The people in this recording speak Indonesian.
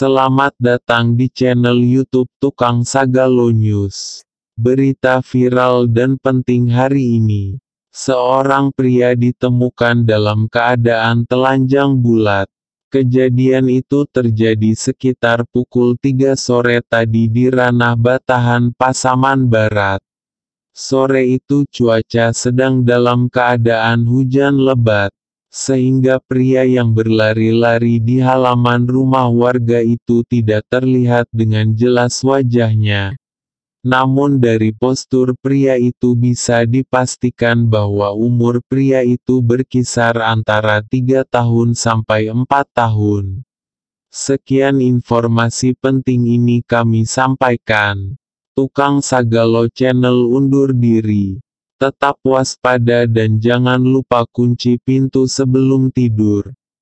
Selamat datang di channel YouTube Tukang Sagalo News. Berita viral dan penting hari ini. Seorang pria ditemukan dalam keadaan telanjang bulat. Kejadian itu terjadi sekitar pukul 3 sore tadi di Ranah Batahan Pasaman Barat. Sore itu cuaca sedang dalam keadaan hujan lebat sehingga pria yang berlari-lari di halaman rumah warga itu tidak terlihat dengan jelas wajahnya. Namun dari postur pria itu bisa dipastikan bahwa umur pria itu berkisar antara 3 tahun sampai 4 tahun. Sekian informasi penting ini kami sampaikan. Tukang Sagalo Channel undur diri. Tetap waspada dan jangan lupa kunci pintu sebelum tidur.